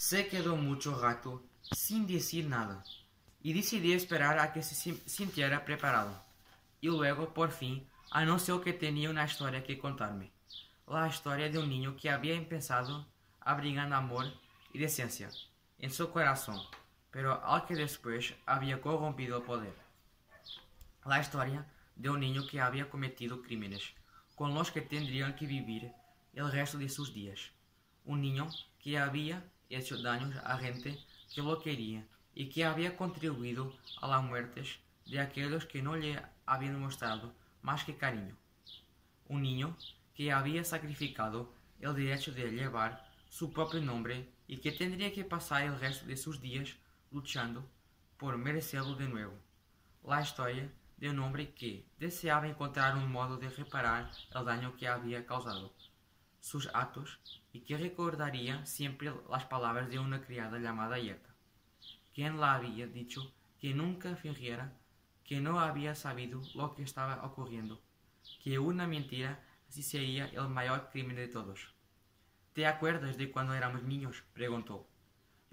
Se quedó mucho rato sin decir nada y decidí esperar a que se sin- sintiera preparado. Y luego, por fin, anunció que tenía una historia que contarme. La historia de un niño que había empezado abrigando amor y decencia en su corazón, pero al que después había corrompido el poder. La historia de un niño que había cometido crímenes, con los que tendrían que vivir el resto de sus días. Un niño que había hecho daños a gente que lo quería y que había contribuido a las muertes de aquellos que no le habían mostrado más que cariño. Un niño que había sacrificado el derecho de llevar su propio nombre y que tendría que pasar el resto de sus días luchando por merecerlo de nuevo. La historia de un hombre que deseaba encontrar un modo de reparar el daño que había causado, sus actos y que recordaría siempre las palabras de una criada llamada Yeta, quien le había dicho que nunca fingiera que no había sabido lo que estaba ocurriendo, que una mentira así sería el mayor crimen de todos. ¿Te acuerdas de cuando éramos niños? preguntó.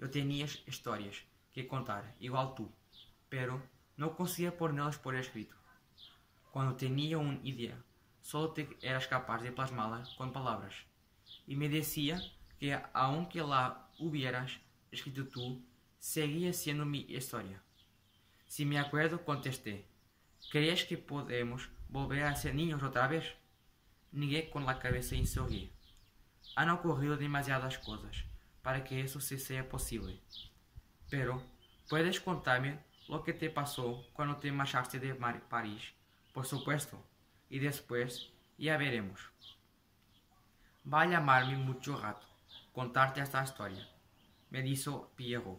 Yo tenía historias que contar, igual tú, pero no conseguía ponerlas por escrito. Cuando tenía una idea, solo te eras capaz de plasmarla con palabras. Y me decía que aunque la hubieras escrito tú, seguía siendo mi historia. Si me acuerdo, contesté. ¿Crees que podemos volver a ser niños otra vez? Negué con la cabeza y sonreí. Han ocurrido demasiadas cosas para que eso se sea posible. Pero, ¿puedes contarme lo que te pasó cuando te marchaste de Mar-? Por supuesto. Y después, ya veremos. Va a llamarme mucho rato contarte esta historia, me dijo Pierrot.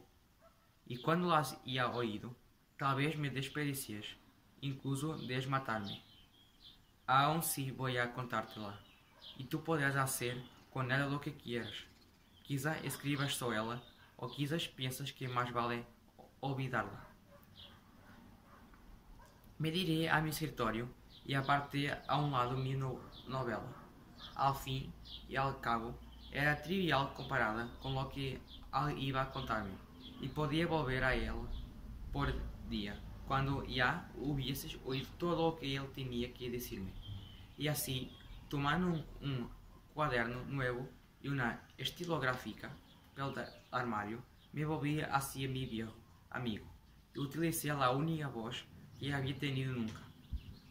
Y cuando las haya oído, tal vez me desprecies, incluso desmatarme. Aún sí voy a contártela, y tú podrás hacer con ela lo que quieras. Quizá escribas só ela, ou quizás piensas que mais vale olvidarla. Me direi a mi escritório e apartei a um lado minha no- novela. Ao fim e ao cabo, era trivial comparada com o que ela iba a contar-me, e podia volver a ela por dia, quando já hubieses oído todo o que ele tinha que dizer-me. E assim, tomando um, um cuaderno novo e uma estilográfica pelo armário, me volví hacia mi viejo amigo y utilicé la única voz que había tenido nunca,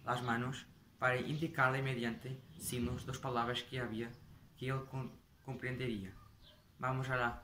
las manos, para indicarle mediante signos dos palabras que había que él com- comprendería. Vamos allá.